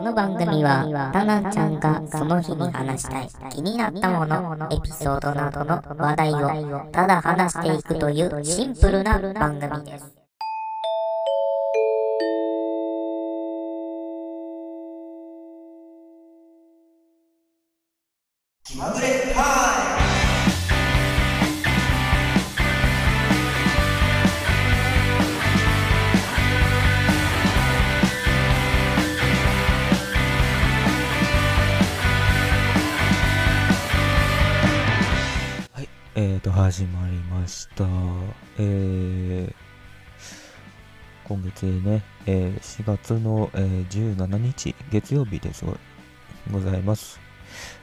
この番組は、タナちゃんがその日に話したい気になったもの、エピソードなどの話題をただ話していくというシンプルな番組です。始まりました。えー、今月ね、えー4月の、えー17日、月曜日ですございます。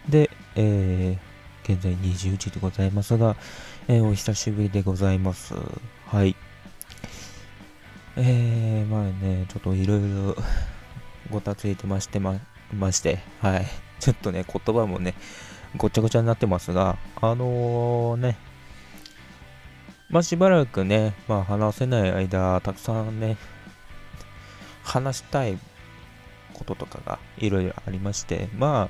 で、えー現在20時でございますが、えーお久しぶりでございます。はい。えー、まあね、ちょっといろいろごたついてましてま、まして、はい。ちょっとね、言葉もね、ごちゃごちゃになってますが、あのね、まあしばらくね、まあ話せない間、たくさんね、話したいこととかがいろいろありまして、まあ、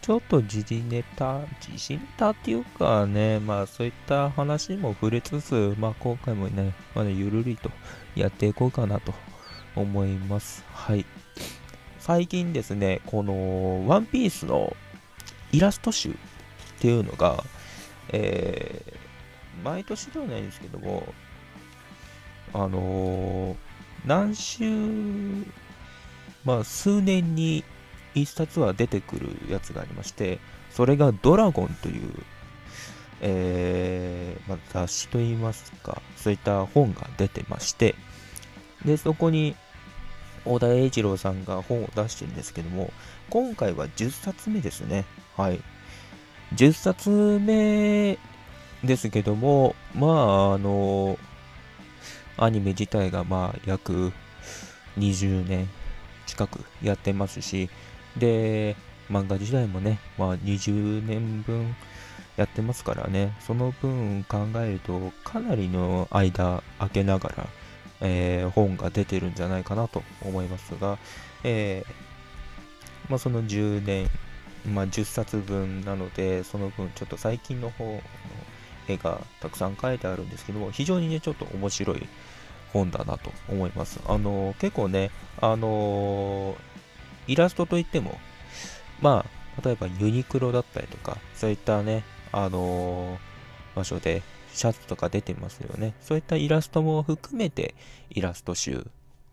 ちょっと時事ネタ、時事ネタっていうかね、まあそういった話も触れつつ、まあ今回もね、まだゆるりとやっていこうかなと思います。はい。最近ですね、このワンピースのイラスト集っていうのが、えー毎年ではないんですけども、あのー何週、まあ、数年に一冊は出てくるやつがありまして、それがドラゴンという、えーまあ、雑誌といいますか、そういった本が出てまして、で、そこに、小田栄一郎さんが本を出してるんですけども、今回は10冊目ですね。はい。10冊目ですけども、まあ、あの、アニメ自体がまあ約20年近くやってますし、で、漫画自体もね、まあ20年分やってますからね、その分考えるとかなりの間空けながら、えー本が出てるんじゃないかなと思いますが、えーまあその10年、まあ10冊分なので、その分ちょっと最近の方絵がたくさん書いてあるんですけども、非常にね、ちょっと面白い本だなと思います。あの、結構ね、あの、イラストといっても、まあ、例えばユニクロだったりとか、そういったね、あの、場所でシャツとか出てますよね。そういったイラストも含めて、イラスト集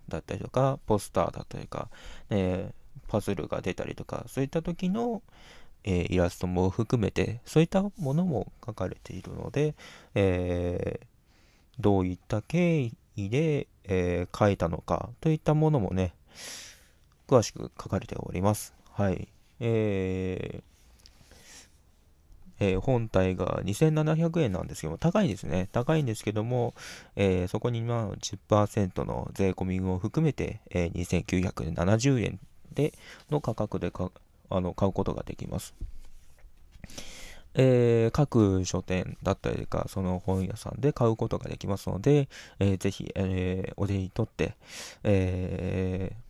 だったりとか、ポスターだったりとか、ね、パズルが出たりとか、そういった時の、えイラストも含めて、そういったものも書かれているので、えどういった経緯で、え書いたのかといったものもね、詳しく書かれております。はい。えーえー本体が2700円なんですけども、高いですね。高いんですけども、えーそこにまあ10%の税込みを含めて、えー2970円での価格でかあの買うことができます。えー各書店だったりとか、その本屋さんで買うことができますので、えーぜひ、えーお手に取って、えー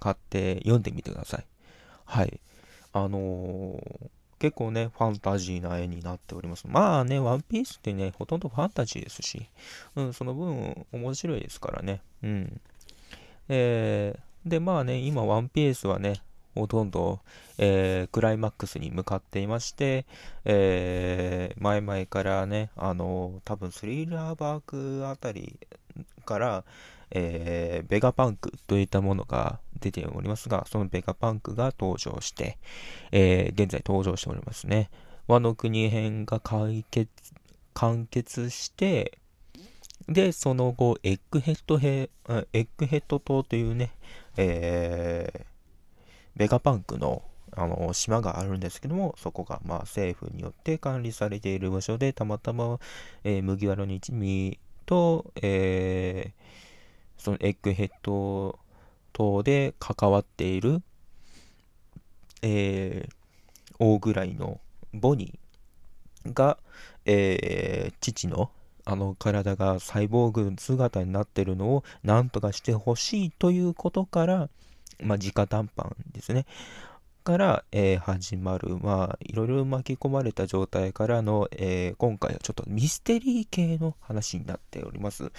買って読んでみてください。はい。あの結構ね、ファンタジーな絵になっております。まあね、ワンピースってね、ほとんどファンタジーですし、うん、その分面白いですからね。うん。えーで、まあね、今、ワンピースはね、ほとんど、えークライマックスに向かっていまして、えー前々からね、あの多分スリラーバークあたりから、えーベガパンクといったものが出ておりますが、そのベガパンクが登場して、えー現在登場しておりますね。和の国編が解決、完結して、で、その後、エッグヘッドヘ、あエッグヘッド島というね、えーベガパンクのあの島があるんですけども、そこがまあ政府によって管理されている場所で、たまたま、えー麦わらの一味と、えーそのエッグヘッド島で関わっている、えー大ぐらいのボニーが、えー父のあの体がサイボーグ姿になってるのを何とかしてほしいということから、まあ、直談判ですね。から、えー、始まる、まあ、いろいろ巻き込まれた状態からの、えー、今回はちょっとミステリー系の話になっております。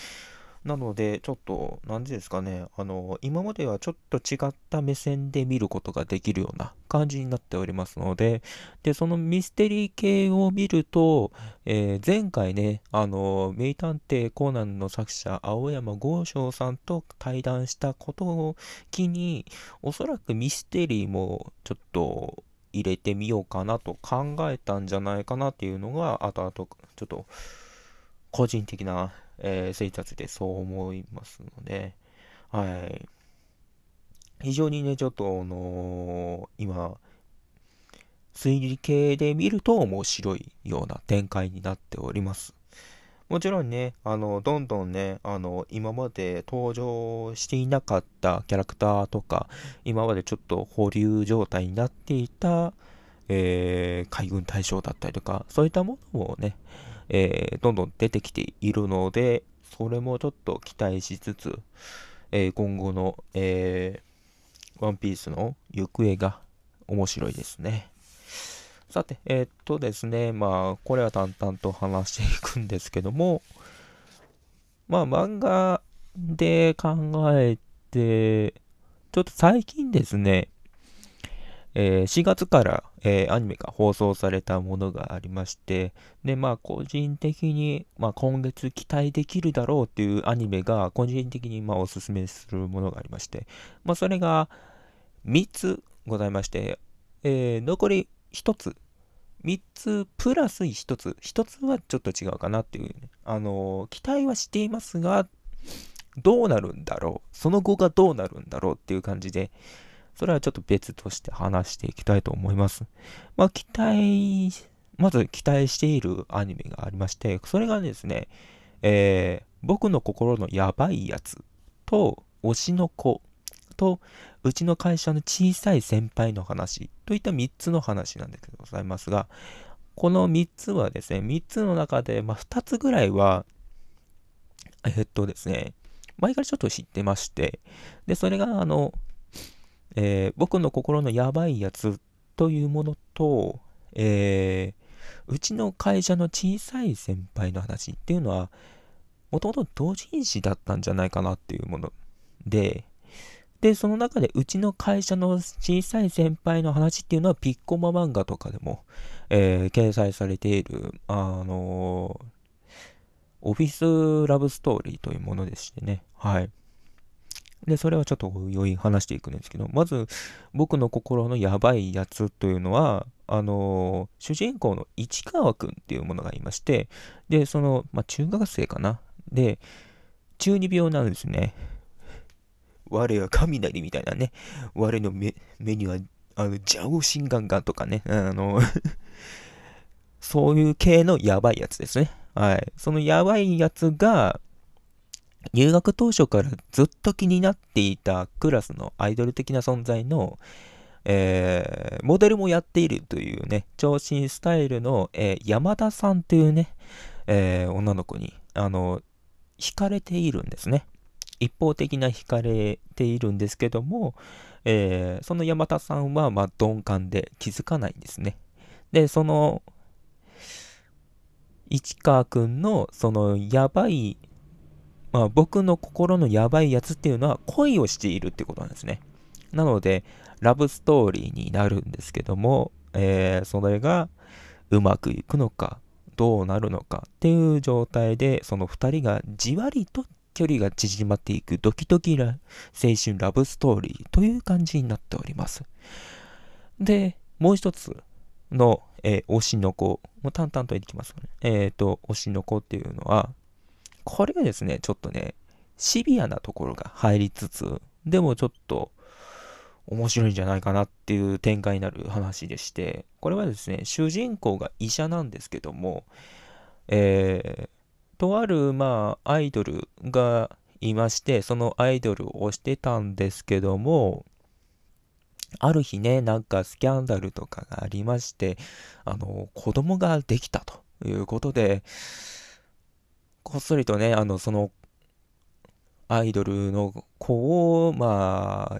なので、ちょっと、何ですかね、あの、今まではちょっと違った目線で見ることができるような感じになっておりますので、で、そのミステリー系を見ると、えー、前回ね、あの、名探偵コナンの作者、青山剛昌さんと対談したことを機に、おそらくミステリーもちょっと入れてみようかなと考えたんじゃないかなっていうのが、後々、ちょっと、個人的なえー、生活でそう思いますので、はい。非常にね、ちょっと、あのー、今、推理系で見ると面白いような展開になっております。もちろんね、あの、どんどんね、あの、今まで登場していなかったキャラクターとか、今までちょっと保留状態になっていた、えー、海軍大将だったりとか、そういったものもね、えー、どんどん出てきているので、それもちょっと期待しつつ、えー、今後の、えー、ワンピースの行方が面白いですね。さて、えー、っとですね、まあ、これは淡々と話していくんですけども、まあ、漫画で考えて、ちょっと最近ですね、えー、4月から、えー、アニメが放送されたものがありまして、で、まあ、個人的に、まあ、今月期待できるだろうっていうアニメが、個人的に、まあ、おすすめするものがありまして、まあ、それが3つございまして、えー、残り1つ、3つプラス1つ、1つはちょっと違うかなっていう、ね、あの期待はしていますが、どうなるんだろう、その後がどうなるんだろうっていう感じで、それはちょっと別として話していきたいと思います。まあ、期待、まず期待しているアニメがありまして、それがですね、えー、僕の心のやばいやつと、推しの子と、うちの会社の小さい先輩の話といった3つの話なんでございますが、この3つはですね、3つの中で、まあ、2つぐらいは、え、っとですね、前からちょっと知ってまして、で、それが、あの、えー、僕の心のやばいやつというものと、えー、うちの会社の小さい先輩の話っていうのは、もともと同人誌だったんじゃないかなっていうもので、で、その中でうちの会社の小さい先輩の話っていうのはピッコマ漫画とかでも、えー、掲載されている、あのー、オフィスラブストーリーというものでしてね。はい。で、それはちょっと余韻話していくんですけど、まず、僕の心のやばいやつというのは、あのー、主人公の市川くんっていうものがいまして、で、その、まあ、中学生かな。で、中二病なんですね。我は雷みたいなね。我の目目には、あの、ジャオシンガンガンとかね。あの そういう系のやばいやつですね。はい。そのやばいやつが、入学当初からずっと気になっていたクラスのアイドル的な存在の、えー、モデルもやっているというね、長身スタイルの、えー、山田さんというね、えー、女の子に、あの、惹かれているんですね。一方的な惹かれているんですけども、えーその山田さんは、まあ、鈍感で気づかないんですね。で、その、市川くんの、その、やばいまあ、僕の心のやばいやつっていうのは恋をしているってことなんですね。なので、ラブストーリーになるんですけども、えー、それがうまくいくのか、どうなるのかっていう状態で、その2人がじわりと距離が縮まっていくドキドキな青春ラブストーリーという感じになっております。で、もう一つの、えー、推しの子、もう淡々と言ってきますね。えっ、ー、と、推しの子っていうのは、これがですね、ちょっとね、シビアなところが入りつつ、でもちょっと面白いんじゃないかなっていう展開になる話でして、これはですね、主人公が医者なんですけども、えー、とある、まあ、アイドルがいまして、そのアイドルをしてたんですけども、ある日ね、なんかスキャンダルとかがありまして、あの、子供ができたということで、こっそりとね、あの、その、アイドルの子を、まあ、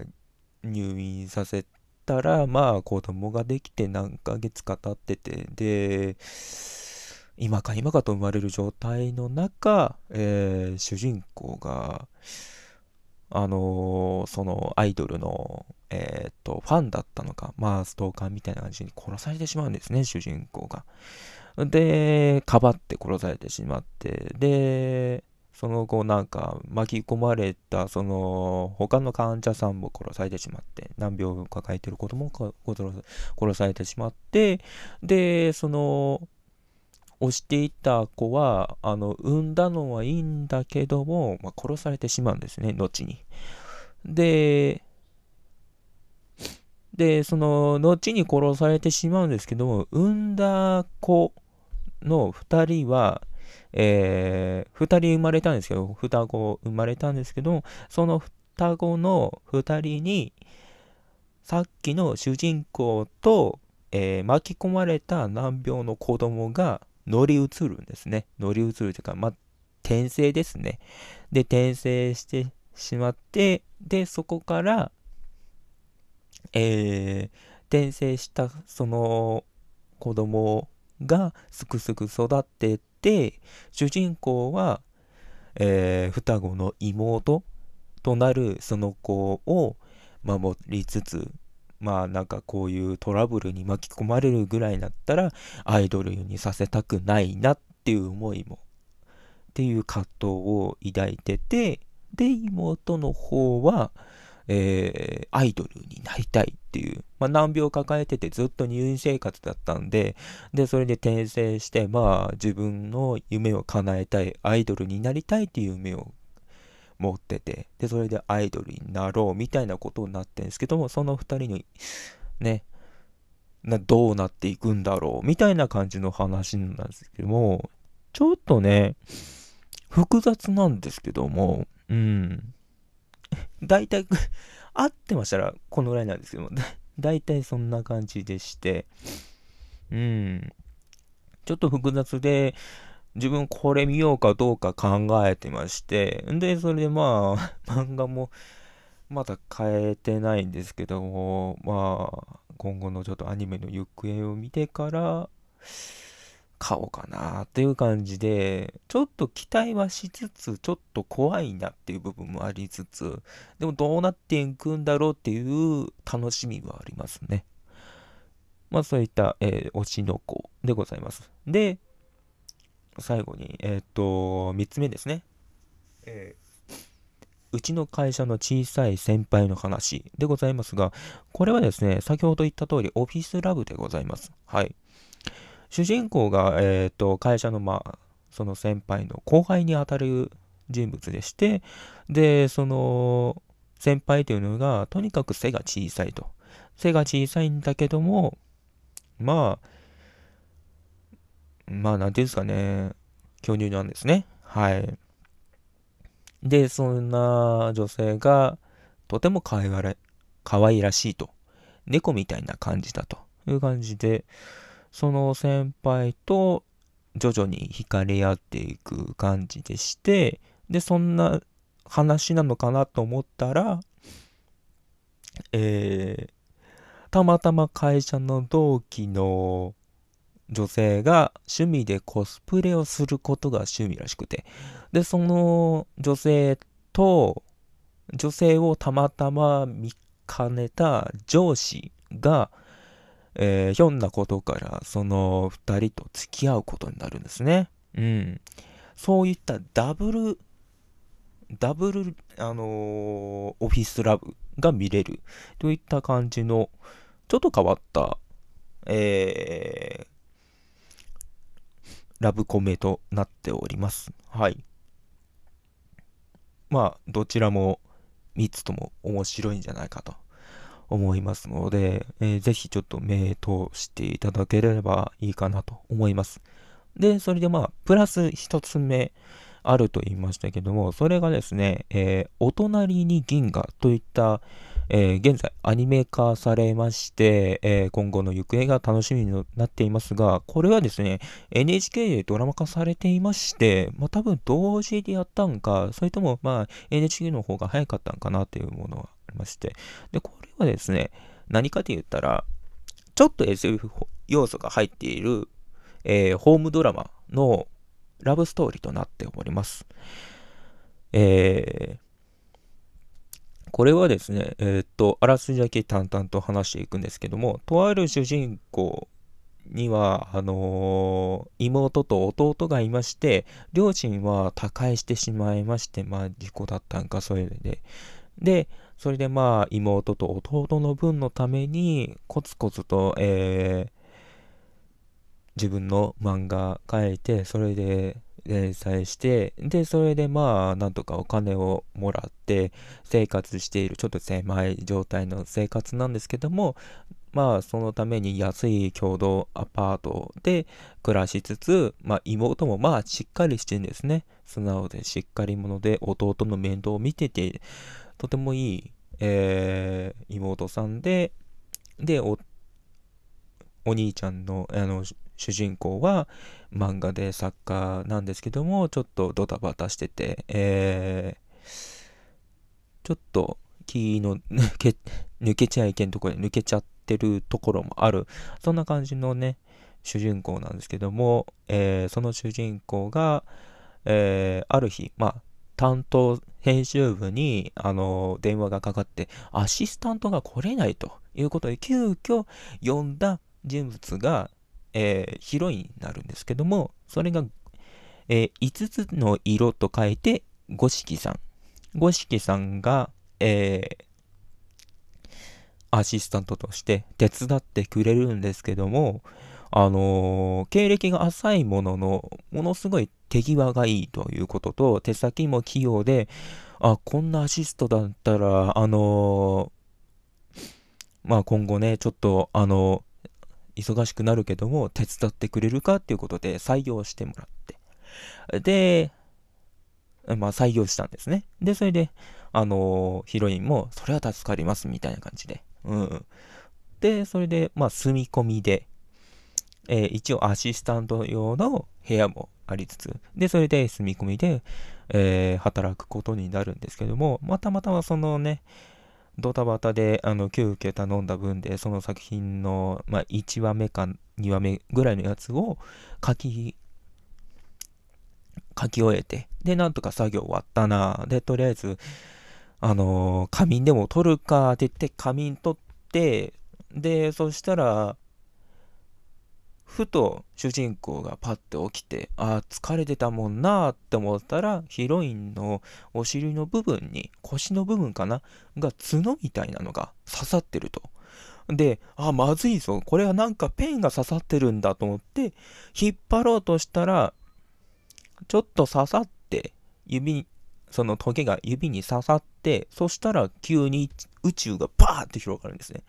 入院させたら、まあ子供ができて何ヶ月か経ってて、で、今か今かと生まれる状態の中、えー、主人公が、あのー、そのアイドルの、えー、っと、ファンだったのか、まあ、ストーカーみたいな感じに殺されてしまうんですね、主人公が。で、かばって殺されてしまって、で、その後なんか巻き込まれたその他の患者さんも殺されてしまって難病を抱えてる子供も殺されてしまってでその押していた子はあの産んだのはいいんだけども、まあ、殺されてしまうんですね後に。ででその後に殺されてしまうんですけども産んだ子の2人はえー、2人生まれたんですけど、双子生まれたんですけど、その双子の2人に、さっきの主人公と、えー、巻き込まれた難病の子供が乗り移るんですね。乗り移るというか、まあ、転生ですね。で、転生してしまって、で、そこから、えー、転生したその子供がすくすく育ってて、主人公は、えー、双子の妹となるその子を守りつつ、まあなんかこういうトラブルに巻き込まれるぐらいだったらアイドルにさせたくないなっていう思いもっていう葛藤を抱いててで妹の方はえー、アイドルになりたいっていう、まあ、難病を抱えててずっと入院生活だったんで、で、それで転生して、まあ、自分の夢を叶えたい、アイドルになりたいっていう夢を持ってて、で、それでアイドルになろうみたいなことになってるんですけども、その2人に、ね、などうなっていくんだろうみたいな感じの話なんですけども、ちょっとね、複雑なんですけども、うん。大体、合ってましたらこのぐらいなんですけども、大体そんな感じでして、うん。ちょっと複雑で、自分これ見ようかどうか考えてまして、んで、それでまあ、漫画もまだ変えてないんですけども、まあ、今後のちょっとアニメの行方を見てから、買おうかなっていう感じで、ちょっと期待はしつつ、ちょっと怖いなっていう部分もありつつ、でもどうなっていくんだろうっていう楽しみはありますね。まあそういった、えー、推しの子でございます。で、最後に、えっ、と、3つ目ですね。えー、うちの会社の小さい先輩の話でございますが、これはですね、先ほど言った通り、オフィスラブでございます。はい。主人公が、えーと、会社の、まあ、その先輩の後輩にあたる人物でして、で、その先輩というのが、とにかく背が小さいと。背が小さいんだけども、まあ、まあ、なんていうんですかね、巨乳なんですね。はい。で、そんな女性が、とても可愛がら可愛らしいと。猫みたいな感じだという感じで、その先輩と徐々に惹かれ合っていく感じでして、で、そんな話なのかなと思ったら、えー、たまたま会社の同期の女性が趣味でコスプレをすることが趣味らしくて、で、その女性と、女性をたまたま見かねた上司が、えー、ひょんなことからその2人と付き合うことになるんですね。うん。そういったダブル、ダブル、あのー、オフィスラブが見れるといった感じの、ちょっと変わった、えー、ラブコメとなっております。はい。まあ、どちらも3つとも面白いんじゃないかと思いますので、えー、ぜひちょっと目通していただければいいかなと思います。で、それでまあ、プラス一つ目あると言いましたけども、それがですね、えー、お隣に銀河といった、えー、現在アニメ化されまして、えー、今後の行方が楽しみになっていますが、これはですね、NHK でドラマ化されていまして、まあ多分同時でやったんか、それともまあ NHK の方が早かったんかなっていうものはりまして、で、こはですね、何かと言ったら、ちょっと SF 要素が入っている、えー、ホームドラマのラブストーリーとなっております。えー、これはですね、えー、っと、あらすじだけ淡々と話していくんですけども、とある主人公には、あのー、妹と弟がいまして、両親は他界してしまいまして、まあ、事故だったんか、それで。で、それでまあ、妹と弟の分のために、コツコツと、えー、自分の漫画書いて、それで連載して、で、それでまあ、なんとかお金をもらって生活している、ちょっと狭い状態の生活なんですけども、まあ、そのために安い共同アパートで暮らしつつ、まあ、妹もまあ、しっかりしてんですね。素直でしっかり者で弟の面倒を見てて、とてもいい、えー、妹さんで、で、お、お兄ちゃんの、あの、主人公は漫画で作家なんですけども、ちょっとドタバタしてて、えー、ちょっと気の抜 け、抜けちゃいけんところで抜けちゃって、るところもある、そんな感じのね、主人公なんですけども、えー、その主人公が、えー、ある日、まあ、担当編集部に、あの電話がかかって、アシスタントが来れないということで、急遽呼んだ人物が、えー、ヒロインになるんですけども、それが、えー、5つの色と書いて、五色さん。五色さんが、えー、アシスタントとして手伝ってくれるんですけども、あのー、経歴が浅いものの、ものすごい手際がいいということと、手先も器用で、あ、こんなアシストだったら、あのー、まあ今後ね、ちょっと、あのー、忙しくなるけども、手伝ってくれるかっていうことで採用してもらって。で、まあ採用したんですね。で、それで、あのヒロインも、それは助かりますみたいな感じで、うん。で、それで、まあ、住み込みで、えー、一応アシスタント用の部屋もありつつ、で、それで住み込みで、えー、働くことになるんですけども、またまたそのね、ドタバタで、あの、急遽頼んだ分で、その作品の、まあ、1話目か2話目ぐらいのやつを書き、書き終えて、で、なんとか作業終わったな。で、とりあえず、あのー、仮眠でも取るかって言って仮眠取って、で、そしたら、ふと主人公がパッて起きて、ああ、疲れてたもんなって思ったら、ヒロインのお尻の部分に、腰の部分かな？が角みたいなのが刺さってると。で、あ、まずいぞ。これはなんかペンが刺さってるんだと思って、引っ張ろうとしたら、ちょっと刺さって、指そのトゲが指に刺さって、そしたら急に宇宙がバーって広がるんですね。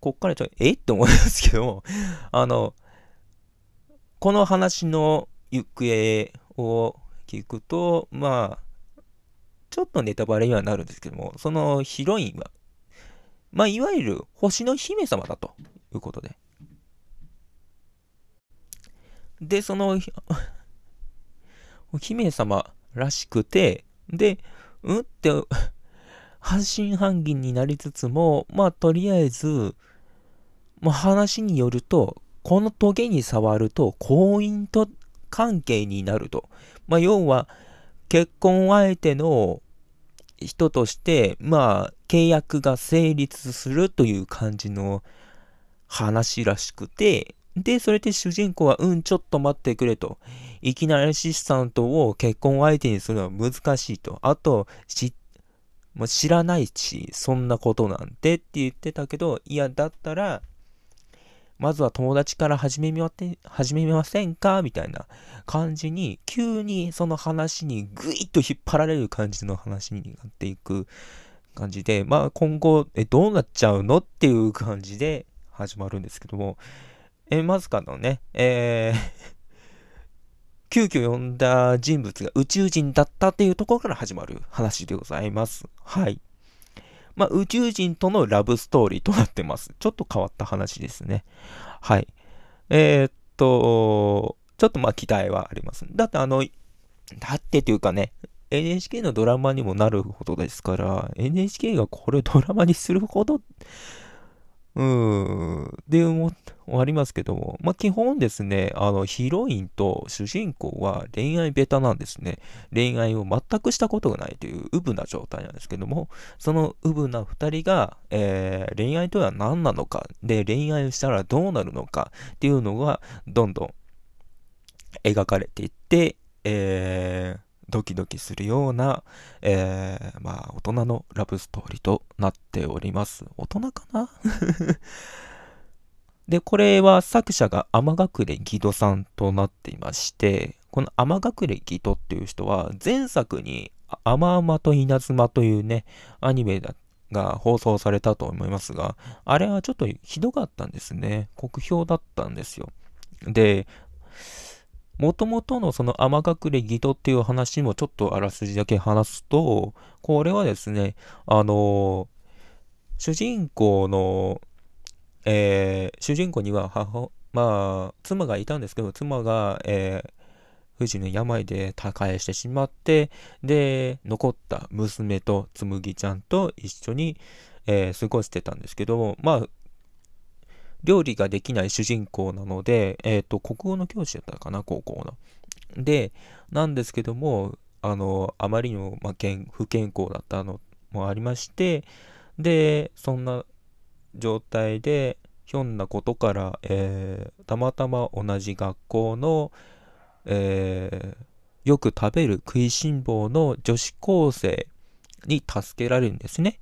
こっからちょ、え？って思うんですけども、あの、この話の行方を聞くと、まあ、ちょっとネタバレにはなるんですけども、そのヒロインは、まあ、いわゆる星の姫様だということで。で、その、姫様らしくて、で、うんって 半信半疑になりつつも、まあ、とりあえず、ま、話によると、このトゲに触ると婚姻と関係になると。まあ、要は、結婚相手の人として、まあ、契約が成立するという感じの話らしくて、で、それで主人公は、うん、ちょっと待ってくれと。いきなりアシスタントを結婚相手にするのは難しいと。あと、知、もう知らないし、そんなことなんてって言ってたけど、いや、だったら、まずは友達から始めま始めませんか？みたいな感じに、急にその話にぐいっと引っ張られる感じの話になっていく感じで、まあ今後、え、どうなっちゃうの？っていう感じで始まるんですけども、えまずかのね、えー 急遽呼んだ人物が宇宙人だったっていうところから始まる話でございます。はい。まあ、宇宙人とのラブストーリーとなってます。ちょっと変わった話ですね。はい。えー、っと、ちょっとまあ期待はあります。だってあの、だってというかね、NHK のドラマにもなるほどですから、NHK がこれドラマにするほど、うん、でもありますけども、まあ、基本ですね、あの、ヒロインと主人公は恋愛ベタなんですね。恋愛を全くしたことがないという、うぶな状態なんですけども、そのうぶな二人が、えー、恋愛とは何なのか、で、恋愛をしたらどうなるのかっていうのが、どんどん描かれていって、えー、ドキドキするような、えー、まあ、大人のラブストーリーとなっております。大人かな？で、これは作者が天隠れギドさんとなっていまして、この天隠れギドっていう人は前作にアマアマと稲妻というね、アニメが放送されたと思いますが、あれはちょっとひどかったんですね。酷評だったんですよ。で、もともとのその天隠れギドっていう話もちょっとあらすじだけ話すと、これはですね、あの、主人公のえー、主人公には母、まあ、妻がいたんですけど、妻が、えー、不治の病で他界してしまって、で、残った娘とつむぎちゃんと一緒に、えー、過ごしてたんですけどまあ、料理ができない主人公なので、えっ、ー、と、国語の教師だったかな、高校の。で、なんですけども、あの、あまりにも、まあ、不健康だったのもありまして、で、そんな状態でひょんなことから、えー、たまたま同じ学校の、えー、よく食べる食いしん坊の女子高生に助けられるんですね。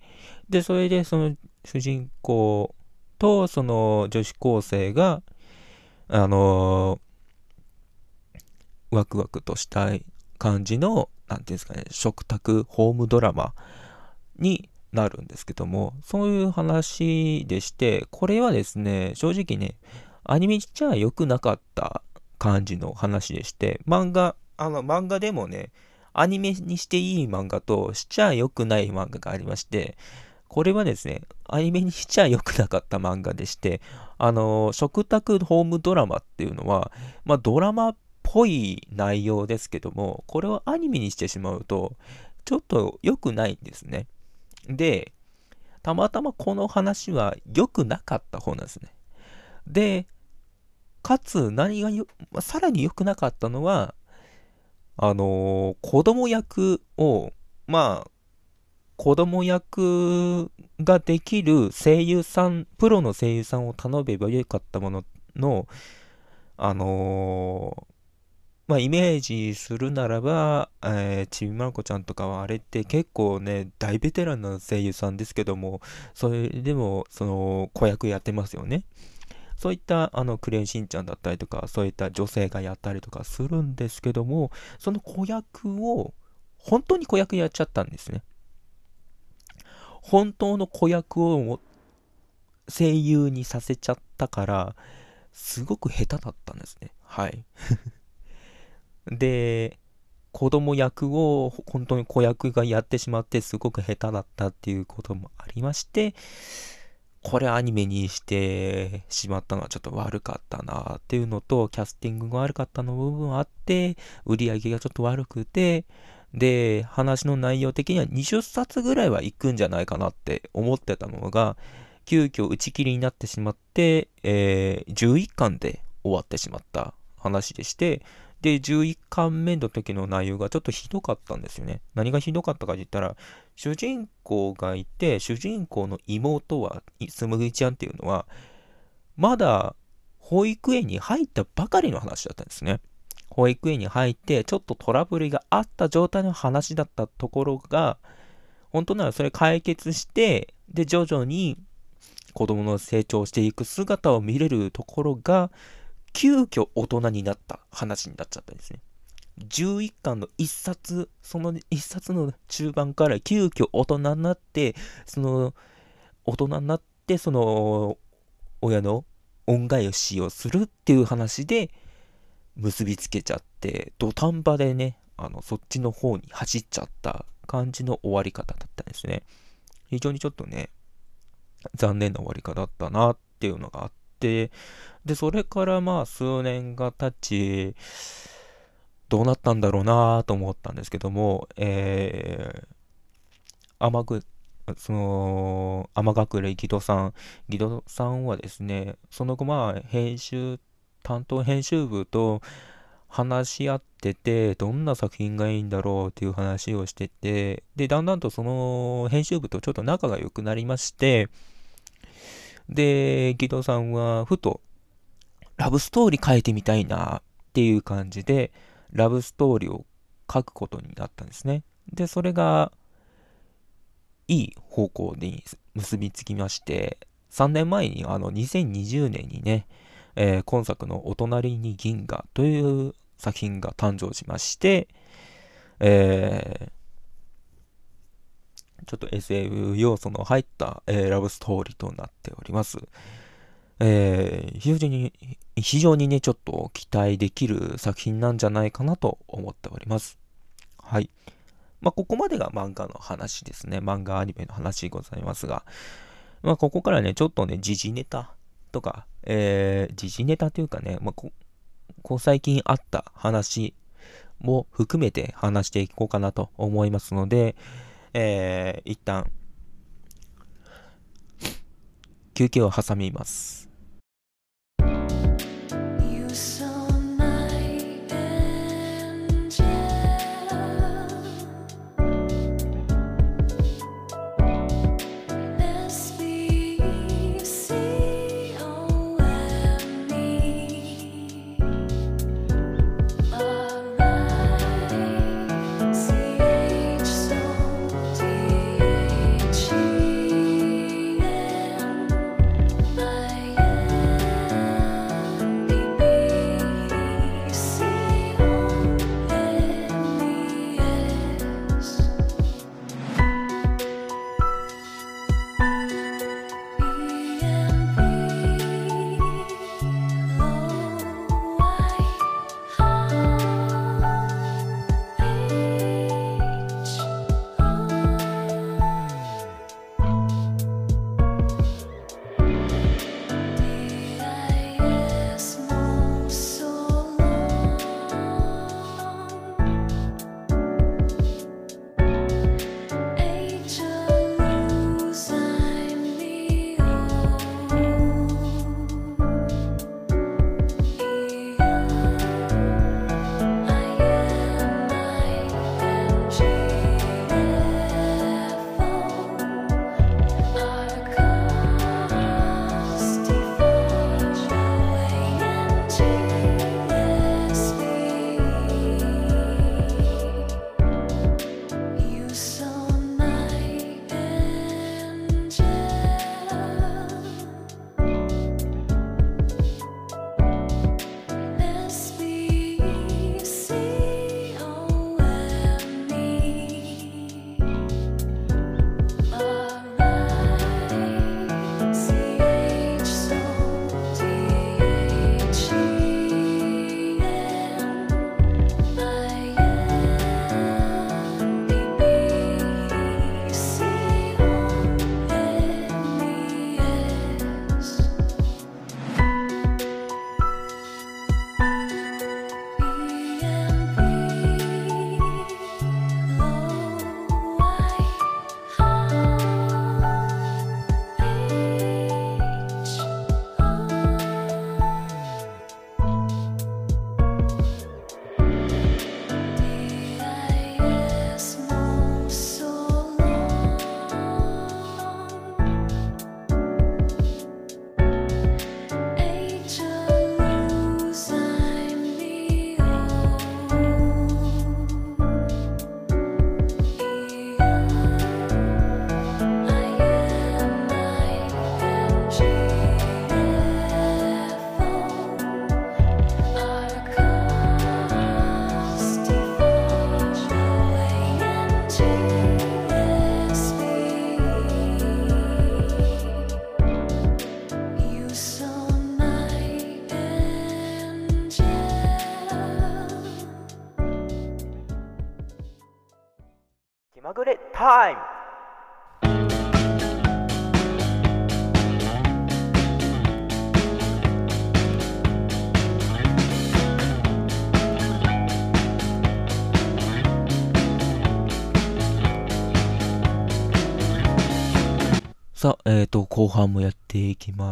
で、それでその主人公とその女子高生が、あのー、ワクワクとしたい感じの、なんていうんですかね、食卓ホームドラマになるんですけども、そういう話でして、これはですね、正直ね、アニメじゃ良くなかった感じの話でして、漫画、あの、漫画でもね、アニメにしていい漫画としちゃ良くない漫画がありまして、これはですね、アニメにしちゃ良くなかった漫画でして、あの、食卓ホームドラマっていうのは、まあドラマっぽい内容ですけども、これをアニメにしてしまうと、ちょっと良くないんですね。で、たまたまこの話は良くなかった方なんですね。で、かつ何がよ、さらに良くなかったのは、あのー、子供役を、まあ、子供役ができる声優さん、プロの声優さんを頼めばよかったものの、あのー、まあ、イメージするならば、えー、ちびまる子ちゃんとかはあれって結構ね、大ベテランの声優さんですけども、それでも、その、子役やってますよね。そういった、あの、クレヨンしんちゃんだったりとか、そういった女性がやったりとかするんですけども、その子役を、本当に子役やっちゃったんですね。本当の子役を声優にさせちゃったから、すごく下手だったんですね。はい。で、子供役を本当に子役がやってしまってすごく下手だったっていうこともありまして、これアニメにしてしまったのはちょっと悪かったなっていうのと、キャスティングが悪かったの部分あって、売り上げがちょっと悪くて、で、話の内容的には20冊ぐらいは行くんじゃないかなって思ってたのが、急遽打ち切りになってしまって、えー、11巻で終わってしまった話でして、で、11巻目の時の内容がちょっとひどかったんですよね。何がひどかったかって言ったら、主人公がいて、主人公の妹は、すむぎちゃんっていうのは、まだ保育園に入ったばかりの話だったんですね。保育園に入って、ちょっとトラブルがあった状態の話だったところが、本当ならそれ解決して、で、徐々に子供の成長していく姿を見れるところが、急遽大人になった話になっちゃったんですね。11巻の1冊、その1冊の中盤から急遽大人になって、その、大人になって、その、親の恩返しをするっていう話で結びつけちゃって、土壇場でね、あの、そっちの方に走っちゃった感じの終わり方だったんですね。非常にちょっとね、残念な終わり方だったなっていうのがあって、で、それからまあ数年が経ち、どうなったんだろうなと思ったんですけども、えー、天ぐ、その、天隠れギドさん、ギドさんはですね、その後まあ、編集、担当編集部と話し合ってて、どんな作品がいいんだろうっていう話をしてて、で、だんだんとその編集部とちょっと仲が良くなりまして、で、ギドさんはふと、ラブストーリー書いてみたいなっていう感じで、ラブストーリーを書くことになったんですね。で、それが、いい方向に結びつきまして、3年前にあの2020年にね、えー、今作のお隣に銀河という作品が誕生しまして、えー、ちょっと SF 要素の入った、えー、ラブストーリーとなっております。えー、非常に、非常にね、ちょっと期待できる作品なんじゃないかなと思っております。はい。まあ、ここまでが漫画の話ですね。漫画アニメの話ございますが、まあ、ここからね、ちょっとね、時事ネタとか、えー、時事ネタというかね、まあ、ここ最近あった話も含めて話していこうかなと思いますので、えー、一旦、休憩を挟みます。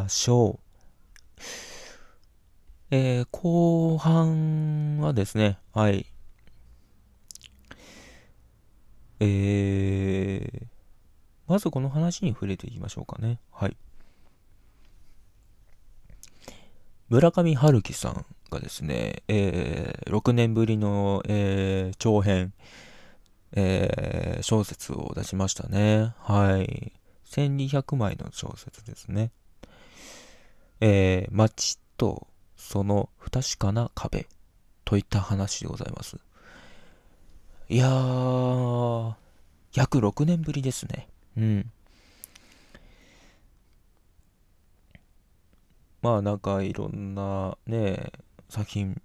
ましょう。えー、後半はですね、はい。えー、まずこの話に触れていきましょうかね。はい。村上春樹さんがですね、えー、6年ぶりの、えー、長編、えー、小説を出しましたね。はい。1200枚の小説ですね。えー、街とその不確かな壁といった話でございます。いやー、約6年ぶりですね。うん。まあなんかいろんなね、作品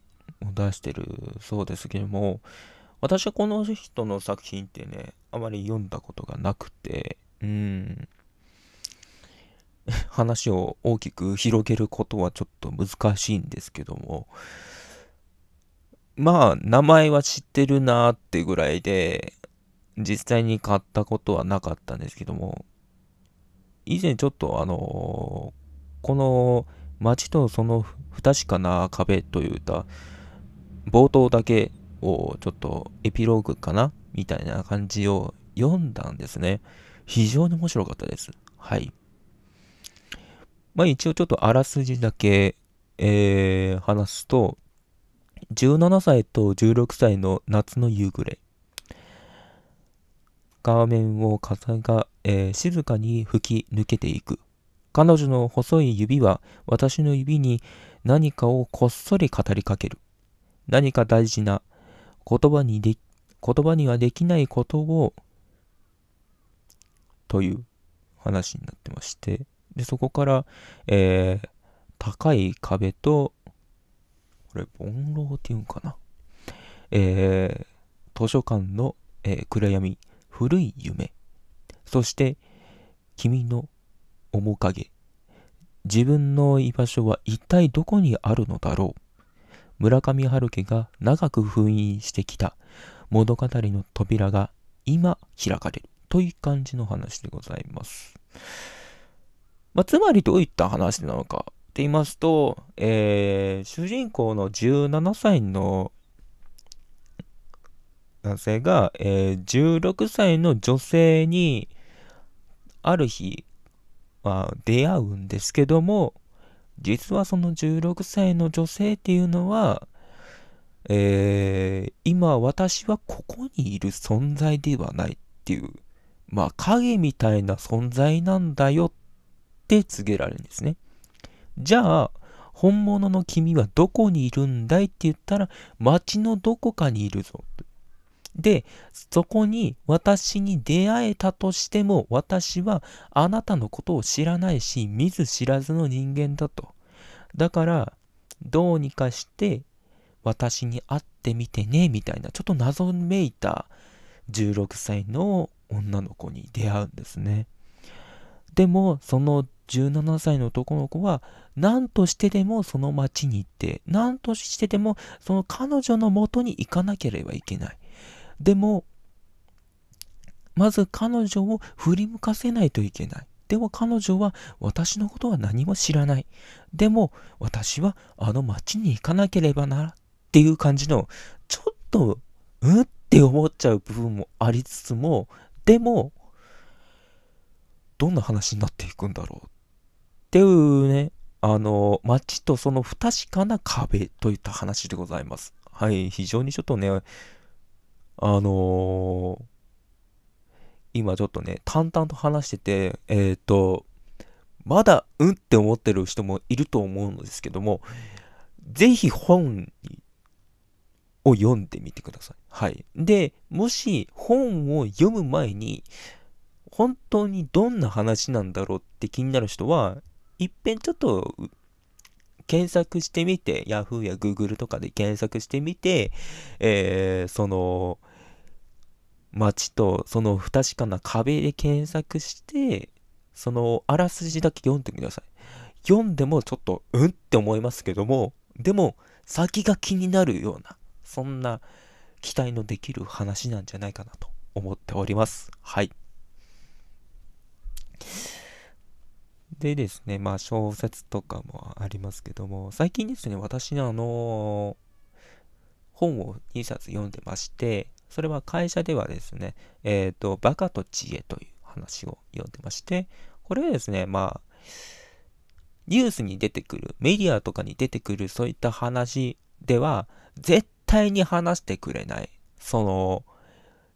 を出してるそうですけども、私はこの人の作品ってね、あまり読んだことがなくて、うん。話を大きく広げることはちょっと難しいんですけども、まあ、名前は知ってるなーってぐらいで、実際に買ったことはなかったんですけども、以前ちょっとあのーこの街とその不確かな壁という歌、冒頭だけをちょっとエピローグかなみたいな感じを読んだんですね。非常に面白かったです。はい。まあ一応ちょっとあらすじだけ、えー話すと、17歳と16歳の夏の夕暮れ。画面を風が、えー静かに吹き抜けていく。彼女の細い指は私の指に何かをこっそり語りかける。何か大事な言葉にで言葉にはできないことをという話になってましてでそこから、えー高い壁とこれ煩悩っていうんかな、えー図書館の、えー暗闇古い夢。そして君の面影。自分の居場所は一体どこにあるのだろう。村上春樹が長く封印してきた物語の扉が今開かれる。という感じの話でございます。まあ、つまりどういった話なのかって言いますと、えー主人公の17歳の男性が、えー16歳の女性にある日、まあ、出会うんですけども実はその16歳の女性っていうのは、えー今私はここにいる存在ではないっていう、まあ影みたいな存在なんだよって告げられるんですね。じゃあ、本物の君はどこにいるんだいって言ったら、街のどこかにいるぞ。で、そこに私に出会えたとしても、私はあなたのことを知らないし、見ず知らずの人間だと。だから、どうにかして私に会ってみてね、みたいな、ちょっと謎めいた16歳の女の子に出会うんですね。でも、その17歳の男の子は、何としてでもその町に行って、何としてでもその彼女の元に行かなければいけない。でも、まず彼女を振り向かせないといけない。でも彼女は私のことは何も知らない。でも私はあの町に行かなければなっていう感じの、ちょっと、うんって思っちゃう部分もありつつも、でも、どんな話になっていくんだろうっていうね、あの、街とその不確かな壁といった話でございます。はい、非常にちょっとね、あのー今ちょっとね、淡々と話してて、えっ、と、まだうんって思ってる人もいると思うんですけども、ぜひ本を読んでみてください。はい。で、もし本を読む前に、本当にどんな話なんだろうって気になる人は、いっぺんちょっと検索してみて、Yahoo や Google とかで検索してみて、えーその、街とその不確かな壁で検索して、そのあらすじだけ読んでください。読んでもちょっと、うんって思いますけども、でも、先が気になるような、そんな期待のできる話なんじゃないかなと思っております。はい。でですね、まあ小説とかもありますけども、最近ですね、私のあの本を2冊読んでまして、それは会社ではですね、えっ、ー、と、バカと知恵という話を読んでまして、これはですね、まあ、ニュースに出てくる、メディアとかに出てくるそういった話では、絶対に話してくれない。その、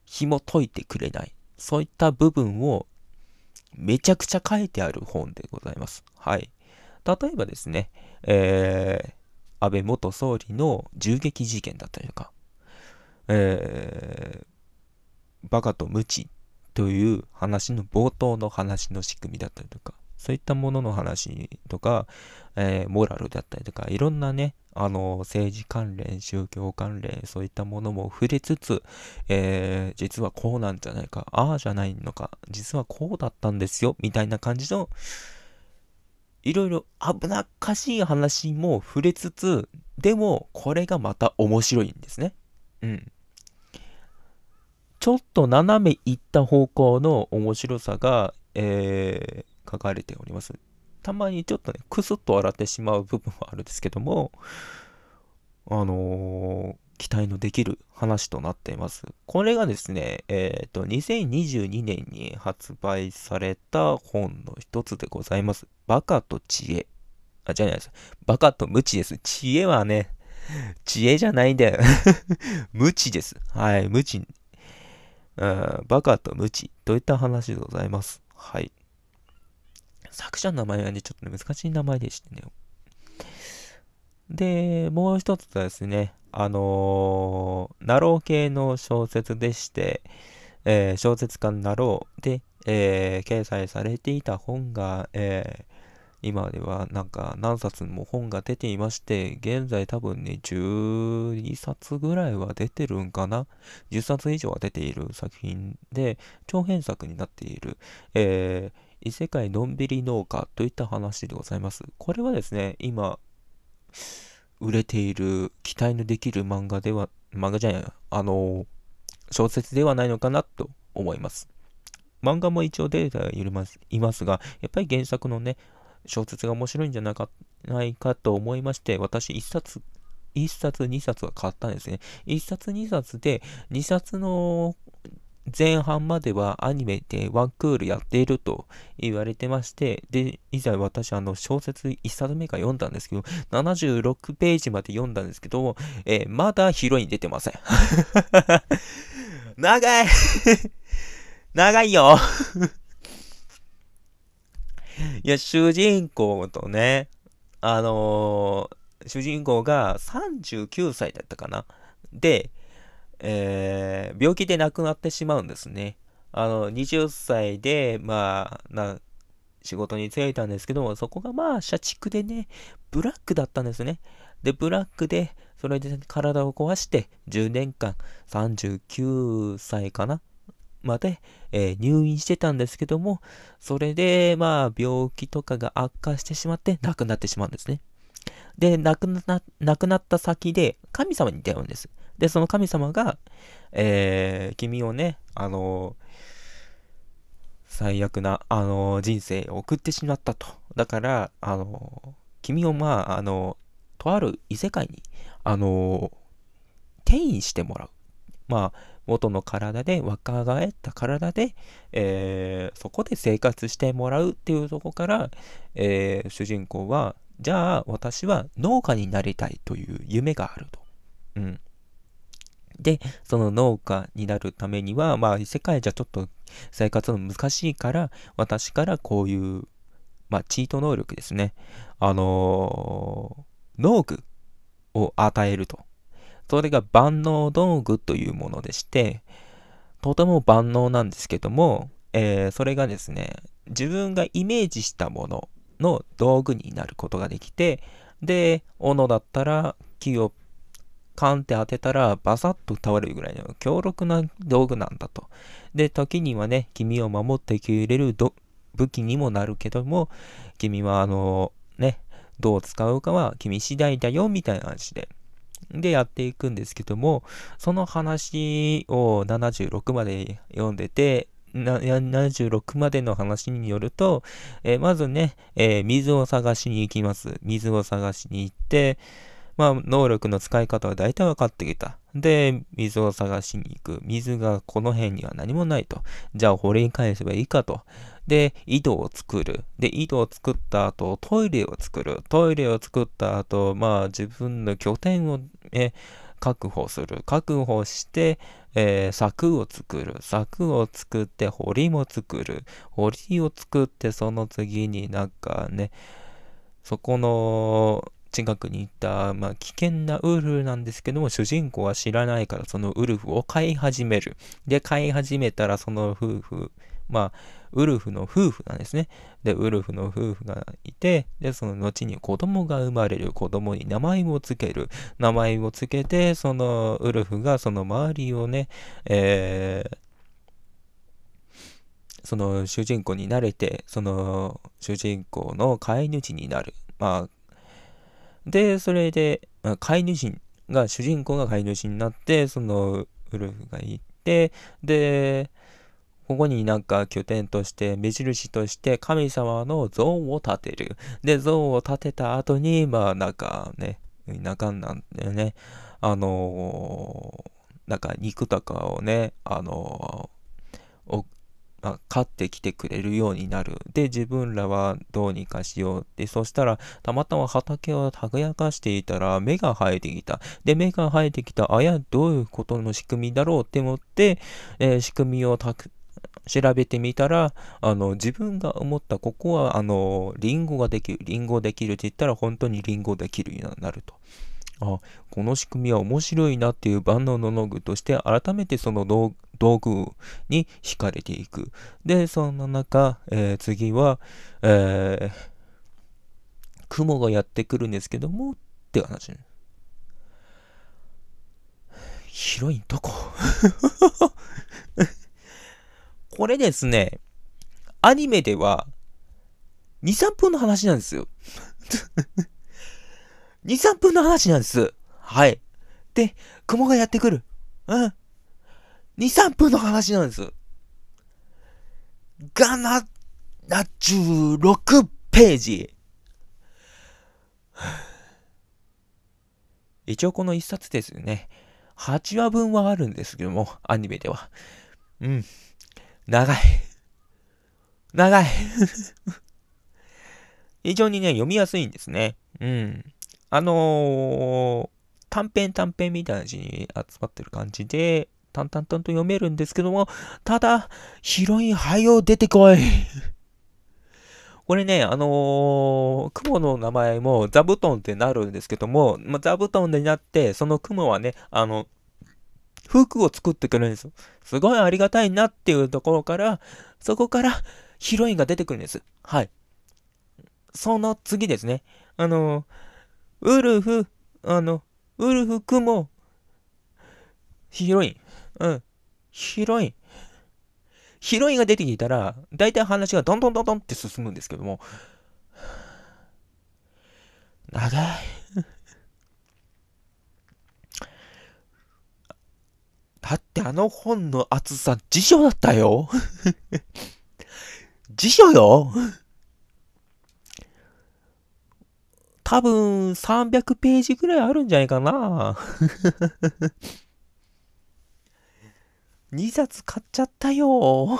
紐解いてくれない。そういった部分をめちゃくちゃ書いてある本でございます。はい。例えばですね、えー、安倍元総理の銃撃事件だったりとか、えー、バカと無知という話の冒頭の話の仕組みだったりとか、そういったものの話とか、えー、モラルだったりとか、いろんなね、あの、政治関連、宗教関連、そういったものも触れつつ、えー、実はこうなんじゃないか、ああじゃないのか、実はこうだったんですよ、みたいな感じの、いろいろ危なっかしい話も触れつつ、でも、これがまた面白いんですね。うん。ちょっと斜めいった方向の面白さが、えー、書かれております。たまにちょっとね、クスッと笑ってしまう部分はあるんですけども、あのー、期待のできる話となっています。これがですね、えっ、ー、と、2022年に発売された本の一つでございます。バカと知恵。あ、じゃないです。バカと無知です。知恵はね、知恵じゃないんだよ。無知です。はい、無知。うん、バカと無知といった話でございます。はい。作者の名前はね、ちょっと、ね、難しい名前でしてね。で、もう一つですね、あのー、なろう系の小説でして、えー、小説家になろうで、えー、掲載されていた本が、えー、今ではなんか何冊も本が出ていまして、現在多分ね、12冊ぐらいは出てるんかな ?10 冊以上は出ている作品で、長編作になっている、えー、異世界のんびり農家といった話でございます。これはですね、今、売れている、期待のできる漫画では、漫画じゃない、あの、小説ではないのかなと思います。漫画も一応出てはいますいますが、やっぱり原作のね、小説が面白いんじゃないかないかと思いまして、私一冊、一冊二冊は買ったんですね。一冊二冊で、二冊の前半まではアニメでワンクールやっていると言われてまして、で、以前私あの小説1冊目か読んだんですけど、76ページまで読んだんですけど、えー、まだヒロイン出てません。長い 長いよ いや、主人公とね、あのー、主人公が39歳だったかな。で、えー、病気で亡くなってしまうんですね。あの、20歳で、まあ、な、仕事に就いたんですけども、そこがまあ、社畜でね、ブラックだったんですね。で、ブラックで、それで体を壊して、10年間、39歳かなまで、えー、入院してたんですけども、それで、まあ、病気とかが悪化してしまって、亡くなってしまうんですね。で、亡くな、亡くなった先で、神様に出会うんです。で、その神様が、えー、君をね、あの最悪な、あの人生を送ってしまったと。だから、あの君をまあ、あのとある異世界に、あの転移してもらう。まあ、元の体で、若返った体で、えー、そこで生活してもらうっていうとこから、えー、主人公は、じゃあ私は農家になりたいという夢があると。うん。で、その農家になるためには、まあ、世界じゃちょっと生活の難しいから、私からこういう、まあ、チート能力ですね。あのー、農具を与えると。それが万能道具というものでして、とても万能なんですけども、えー、それがですね、自分がイメージしたものの道具になることができて、で、斧だったら木をカンって当てたらバサッと倒れるぐらいの強力な道具なんだと。で、時にはね、君を守ってくれる武器にもなるけども、君はあの、ね、どう使うかは君次第だよ、みたいな話で。で、やっていくんですけども、その話を76まで読んでて、76までの話によると、えーまずね、えー水を探しに行きます。水を探しに行って、まあ、能力の使い方は大体分かってきた。で、水を探しに行く。水がこの辺には何もないと。じゃあ掘り返せばいいかと。で、井戸を作る。で、井戸を作った後、トイレを作る。トイレを作った後、まあ、自分の拠点を、え確保する。確保して、えー柵を作る。柵を作って、堀も作る。堀を作って、その次になんかね、そこの近くにいた、まあ、危険なウルフなんですけども、主人公は知らないから、そのウルフを飼い始める。で、飼い始めたら、その夫婦、まあ、ウルフの夫婦なんですね。で、ウルフの夫婦がいて、で、その後に子供が生まれる。子供に名前をつける。名前をつけて、そのウルフがその周りをね、えーその主人公になれて、その主人公の飼い主になる。まあ、で、それで、飼い主が、主人公が飼い主になって、そのウルフが行って、で、ここになんか拠点として、目印として神様の像を建てる。で、像を建てた後に、まあなんかね、なんなんでね、あのーなんか肉とかをね、あのまあ、買ってきてくれるようになる。で、自分らはどうにかしようって、そしたら、たまたま畑を耕かしていたら、芽が生えてきた。で、芽が生えてきた、あや、どういうことの仕組みだろうって思って、えー仕組みをたく調べてみたら、あの、自分が思った、ここは、あの、リンゴができる、リンゴできるって言ったら、本当にリンゴできるようになると。あ、この仕組みは面白いなっていう万能の農具として、改めてその道道具に惹かれていく。で、そんな中、えー次は、えー雲がやってくるんですけども、っていう話。ヒロインどこ これですね、アニメでは、2、3分の話なんですよ。2、3分の話なんです。はい。で、雲がやってくる。うん。2、3分の話なんです。がな、76ページ。一応この一冊ですよね。8話分はあるんですけども、アニメでは。うん。長い。長い。非常にね、読みやすいんですね。うん。あのー短編短編みたいな感じに集まってる感じで、淡々と読めるんですけども、ただ、ヒロイン、はよ出てこい。これね、あのー雲の名前も座布団ってなるんですけども、まあ、座布団になって、その雲はね、あの、服を作ってくれるんですよ。すごいありがたいなっていうところから、そこからヒロインが出てくるんです。はい。その次ですね。あの、ウルフ、あの、ウルフ、クモ、ヒロイン。うん。ヒロイン。ヒロインが出てきたら、大体話がどんどんどんどんって進むんですけども、長い。だってあの本の厚さ、辞書だったよ。辞書よ。多分300ページぐらいあるんじゃないかな。2冊買っちゃったよ。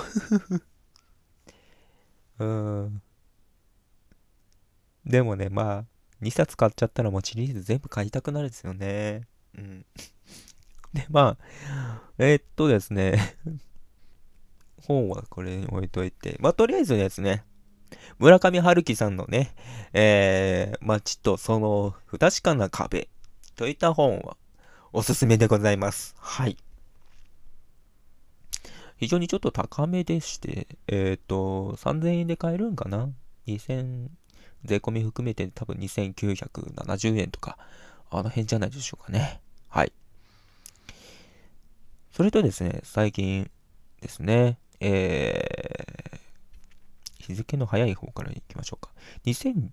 うん。でもね、まあ、2冊買っちゃったらもうシリーズ全部買いたくなるんですよね。うん。で、まあ、えーっとですね、本はこれに置いといて、まあ、とりあえずですね、村上春樹さんのね、えー、街とその不確かな壁といった本はおすすめでございます。はい。非常にちょっと高めでして、えっ、と、3000円で買えるんかな ?2000、税込み含めて多分2970円とか、あの辺じゃないでしょうかね。はい。それとですね、最近ですね、えー、日付の早い方からいきましょうか。2000、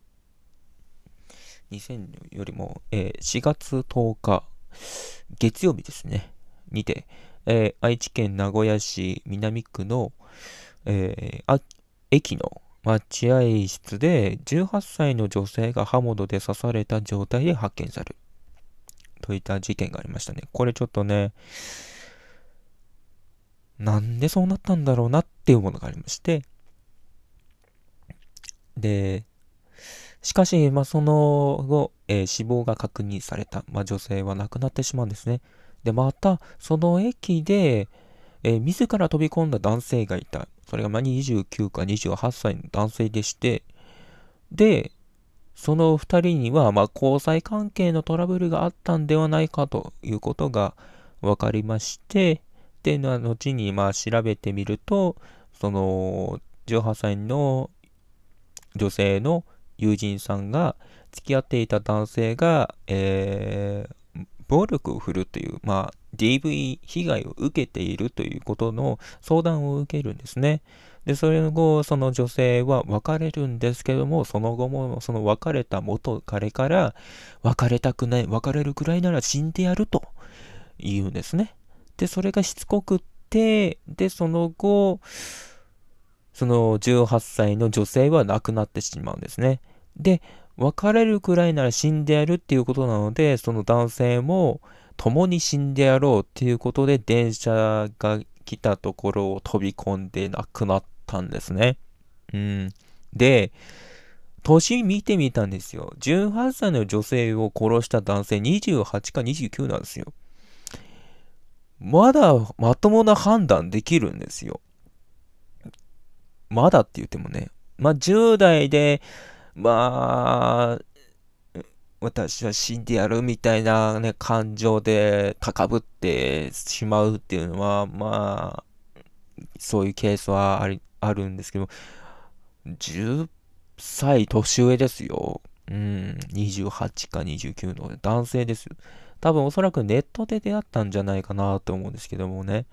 2000よりも、えー4月10日、月曜日ですね、にて、えー愛知県名古屋市南区の、えー駅の待合室で18歳の女性が刃物で刺された状態で発見されるといった事件がありましたね。これちょっとね、なんでそうなったんだろうなっていうものがありまして、で、しかし、まあ、その後、えー死亡が確認された、まあ、女性は亡くなってしまうんですね。で、また、その駅で、えー自ら飛び込んだ男性がいた。それがまあ29か28歳の男性でして、で、その2人には、まあ、交際関係のトラブルがあったんではないかということが分かりまして、で、後にまあ調べてみると、その18歳の女性の友人さんが付き合っていた男性が、えー暴力を振るという、まあ、DV 被害を受けているということの相談を受けるんですね。で、それ後、その女性は別れるんですけども、その後も、その別れた元彼から、別れたくない、別れるくらいなら死んでやると言うんですね。で、それがしつこくって、で、その後、その18歳の女性は亡くなってしまうんですね。で、別れるくらいなら死んでやるっていうことなので、その男性も共に死んでやろうっていうことで電車が来たところを飛び込んで亡くなったんですね。うん。で、年見てみたんですよ。18歳の女性を殺した男性28か29なんですよ。まだまともな判断できるんですよ。まだって言ってもね。まあ、10代で、まあ、私は死んでやるみたいなね、感情で高ぶってしまうっていうのは、まあ、そういうケースはあり、あるんですけど、10歳年上ですよ。うん、28か29の男性です。多分おそらくネットで出会ったんじゃないかなと思うんですけどもね。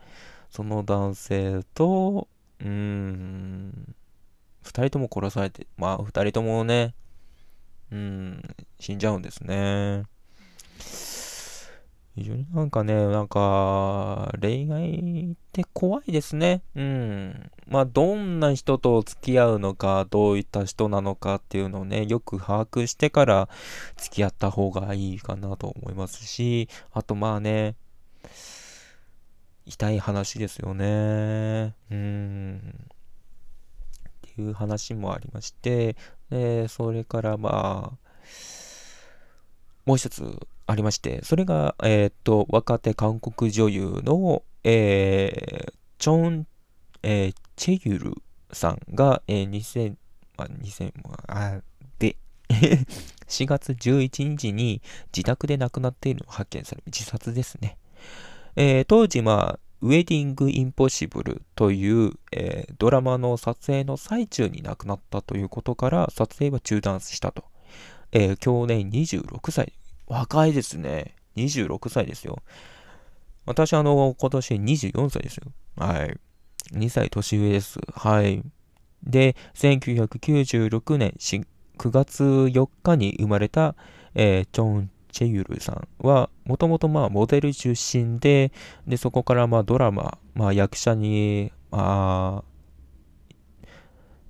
その男性と、うーん、二人とも殺されて、まあ二人ともね、うん、死んじゃうんですね。非常になんかね、なんか、恋愛って怖いですね。うん。まあ、どんな人と付き合うのか、どういった人なのかっていうのをね、よく把握してから付き合った方がいいかなと思いますし、あとまあね、痛い話ですよね。うん。いう話もありまして、で、それからまあ、もう一つありまして、それが、えーっと、若手韓国女優の、えーチョン、えーチェユルさんが、えー2000、まあ、2000、あで、4月11日に自宅で亡くなっているのを発見され、自殺ですね。えー当時、まあ、ウェディング・インポッシブルという、えードラマの撮影の最中に亡くなったということから、撮影は中断したと。えー去年26歳。若いですね。26歳ですよ。私、あの、今年24歳ですよ。はい。2歳年上です。はい。で、1996年9月4日に生まれた、えーチョン・チェユルさんは、もともとまあモデル出身で、で、そこからまあドラマ、まあ役者に、まあ、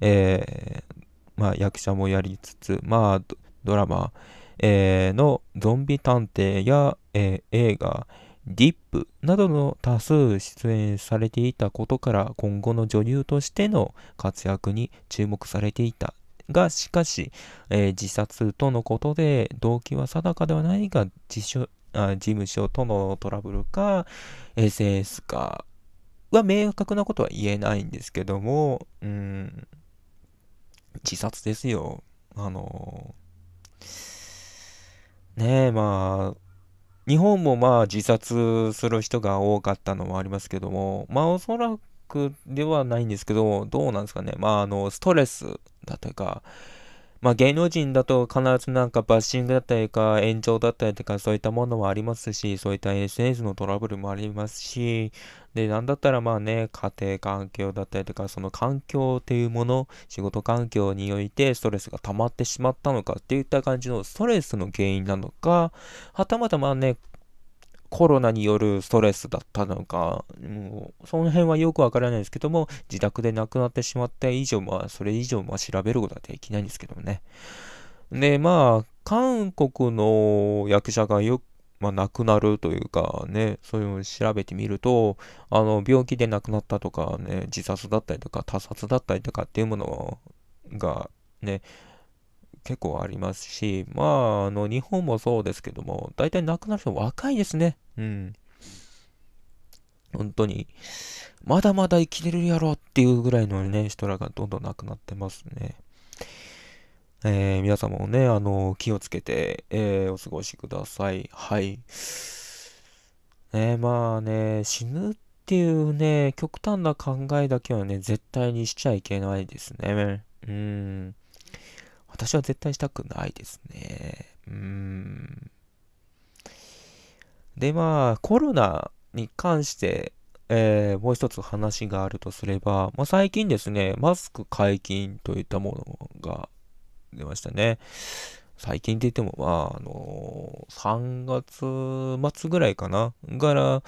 えーまあ役者もやりつつ、まあドラマ、えーのゾンビ探偵や、えー映画、ディップなどの多数出演されていたことから今後の女優としての活躍に注目されていた。がしかし、えー自殺とのことで動機は定かではないが自所あ事務所とのトラブルか SS かは明確なことは言えないんですけどもうん自殺ですよ。あのねえまあ日本もまあ自殺する人が多かったのもありますけども、まあおそらくではないんですけど、どうなんですかね。まああの、ストレスだとか、まあ芸能人だと必ずなんかバッシングだったりか炎上だったりとかそういったものもありますし、そういった SNS のトラブルもありますし、で、なんだったらまあね、家庭環境だったりとか、その環境っていうもの、仕事環境においてストレスが溜まってしまったのかっていった感じのストレスの原因なのか、はたまたまね、コロナによるストレスだったのか、もうその辺はよくわからないですけども、自宅で亡くなってしまった以上、まあ、それ以上、まあ、調べることはできないんですけどもね。で、まあ、韓国の役者がよく、まあ、亡くなるというかね、そういうのを調べてみると、あの、病気で亡くなったとかね、自殺だったりとか、他殺だったりとかっていうものがね、結構ありますし、まあ、あの、日本もそうですけども、大体亡くなる人若いですね。うん。本当に、まだまだ生きれるやろっていうぐらいのね、人らがどんどん亡くなってますね。えー、皆様もね、あの、気をつけて、えー、お過ごしください。はい。ね、まあね、死ぬっていうね、極端な考えだけはね、絶対にしちゃいけないですね。うん。私は絶対したくないですね。うん。で、まあ、コロナに関して、えー、もう一つ話があるとすれば、まあ、最近ですね、マスク解禁といったものが出ましたね。最近って言っても、まあ、あのー、3月末ぐらいかなから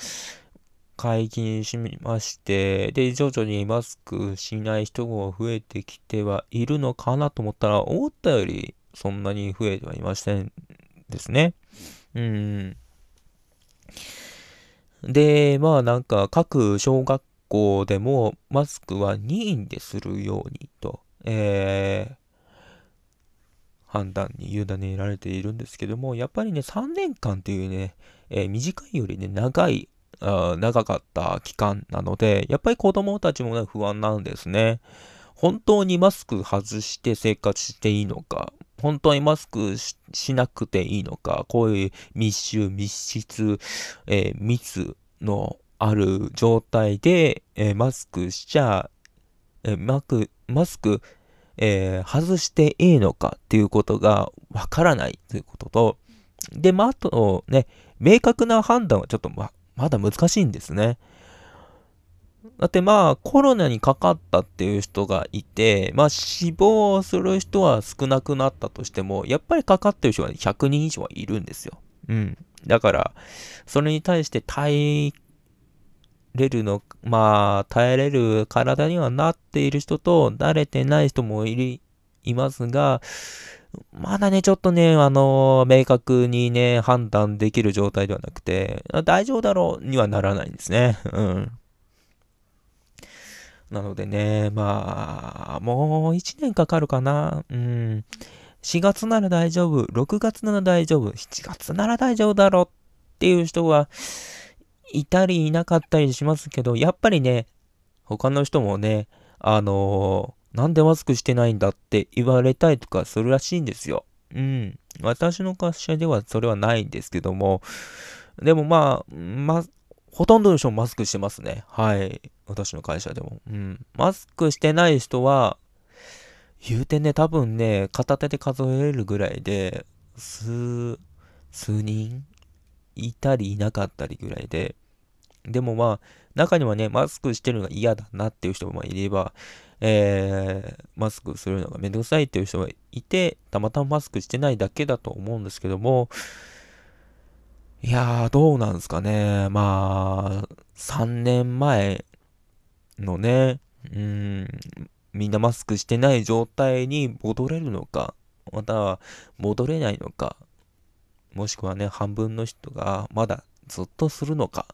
解禁しまして、で、徐々にマスクしない人が増えてきてはいるのかなと思ったら、思ったよりそんなに増えてはいませんですね。うん。で、まあなんか各小学校でもマスクは任意でするようにと、えー、判断に委ねられているんですけども、やっぱりね、3年間っていうね、えー、短いよりね、長い、長かった期間なので、やっぱり子供たちもね、不安なんですね。本当にマスク外して生活していいのか、本当にマスクしなくていいのか、こういう密集、密室、えー、密のある状態で、えー、マスクしちゃ、えー、マクマスクえ、外していいのかっていうことがわからないということと、で、まあ、あとね、明確な判断はちょっとま、まだ難しいんですね。だってまあ、コロナにかかったっていう人がいて、まあ死亡する人は少なくなったとしても、やっぱりかかってる人は100人以上はいるんですよ。うん。だから、それに対して対れるの、まあ、耐えれる体にはなっている人と、慣れてない人もい、いますが、まだね、ちょっとね、あの明確にね、判断できる状態ではなくて、大丈夫だろうにはならないんですね。うん。なのでね、まあ、もう1年かかるかな。うん。4月なら大丈夫、6月なら大丈夫、7月なら大丈夫だろうっていう人は、いたりいなかったりしますけど、やっぱりね、他の人もね、あのー、なんでマスクしてないんだって言われたりとかするらしいんですよ。うん。私の会社ではそれはないんですけども、でもまあ、ま、ほとんどの人もマスクしてますね。はい。私の会社でも。うん。マスクしてない人は、言うてね、多分ね、片手で数えるぐらいで、数、数人いたりいなかったりぐらいで、でもまあ、中にはね、マスクしてるのが嫌だなっていう人もいれば、えー、マスクするのがめんどくさいっていう人がいて、たまたまマスクしてないだけだと思うんですけども、いやー、どうなんですかね。まあ、3年前のね、うん、みんなマスクしてない状態に戻れるのか、または戻れないのか、もしくはね、半分の人がまだずっとするのか、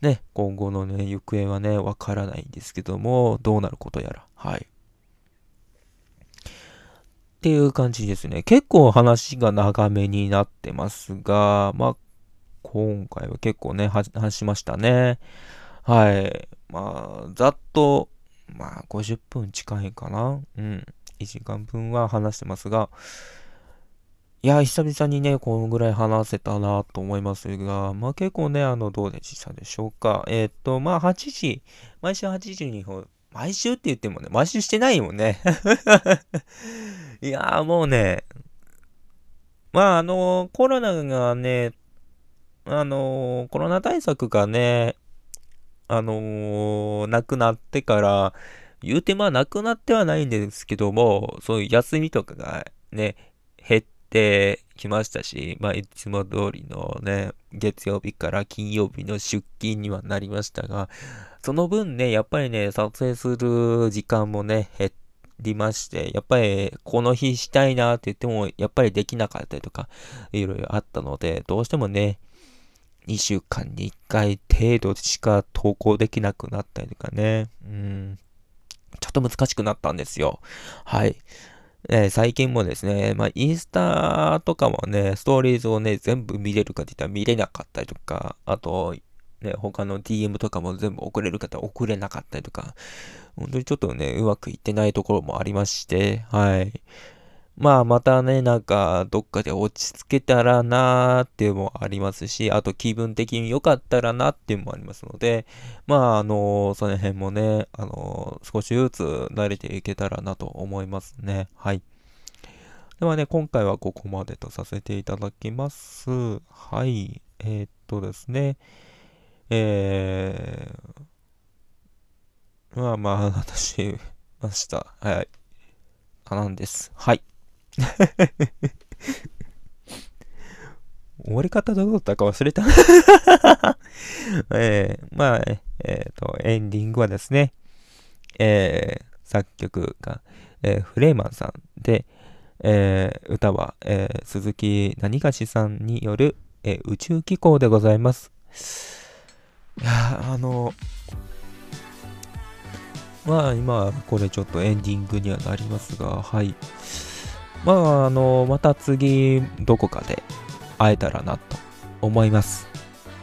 ね、今後のね、行方はね、わからないんですけども、どうなることやら。はい。っていう感じですね。結構話が長めになってますが、まあ、今回は結構ね、話しましたね。はい。まあ、ざっと、まあ、50分近いかな。うん。1時間分は話してますが、いや、久々にね、このぐらい話せたなと思いますが、まあ結構ね、あの、どうでしたでしょうか。えー、っと、まあ8時、毎週8時に、毎週って言ってもね、毎週してないもんね。いやーもうね、まああの、コロナがね、あの、コロナ対策がね、あのなくなってから、言うてまあなくなってはないんですけども、そういう休みとかがね、減って、てきましたし、まあ、いつも通りのね、月曜日から金曜日の出勤にはなりましたが、その分ね、やっぱりね、撮影する時間もね、減りまして、やっぱりこの日したいなって言っても、やっぱりできなかったりとか、いろいろあったので、どうしてもね、2週間に1回程度しか投稿できなくなったりとかね、うん、ちょっと難しくなったんですよ。はい。えー、最近もですね、まあ、インスタとかもね、ストーリーズをね、全部見れるかって言ったら見れなかったりとか、あと、ね、他の DM とかも全部送れる方送れなかったりとか、本当にちょっとね、うまくいってないところもありまして、はい。まあ、またね、なんか、どっかで落ち着けたらなーっていうのもありますし、あと気分的に良かったらなっていうのもありますので、まあ、あのー、その辺もね、あのー、少しずつ慣れていけたらなと思いますね。はい。ではね、今回はここまでとさせていただきます。はい。えー、っとですね。えー、まあまあ、私、ました。はい。あ、なんです。はい。終わり方どうだったか忘れた えー、まあ、えっ、ー、と、エンディングはですね、えー、作曲が、えー、フレーマンさんで、えー、歌は、えー、鈴木何がしさんによる、えー、宇宙機構でございます。いやあの、まあ今、これちょっとエンディングにはなりますが、はい。まあ、あの、また次、どこかで会えたらなと思います。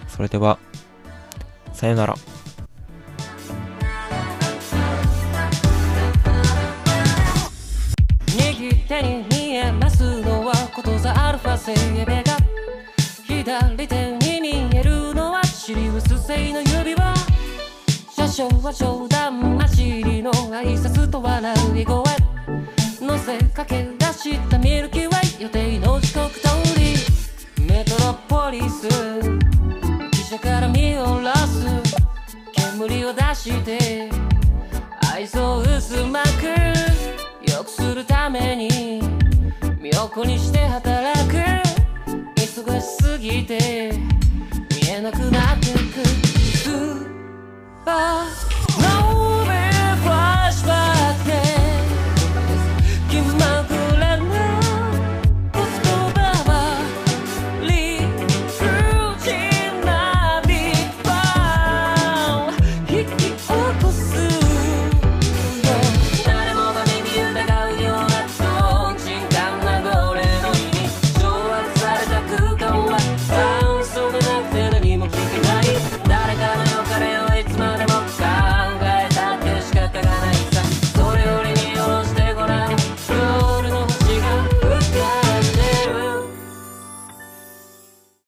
それでは、さよなら。右手に見えますのはことざアルファセイエベが左手に見えるのはシリウス製の指輪車掌は冗談交じりの挨拶と笑い声乗せかけ出したミルキーウェイ予定の時刻通りメトロポリス汽車から見下ろす煙を出して愛想薄まく良くするために身を粉にして働く忙しすぎて見えなくなってく。スーパー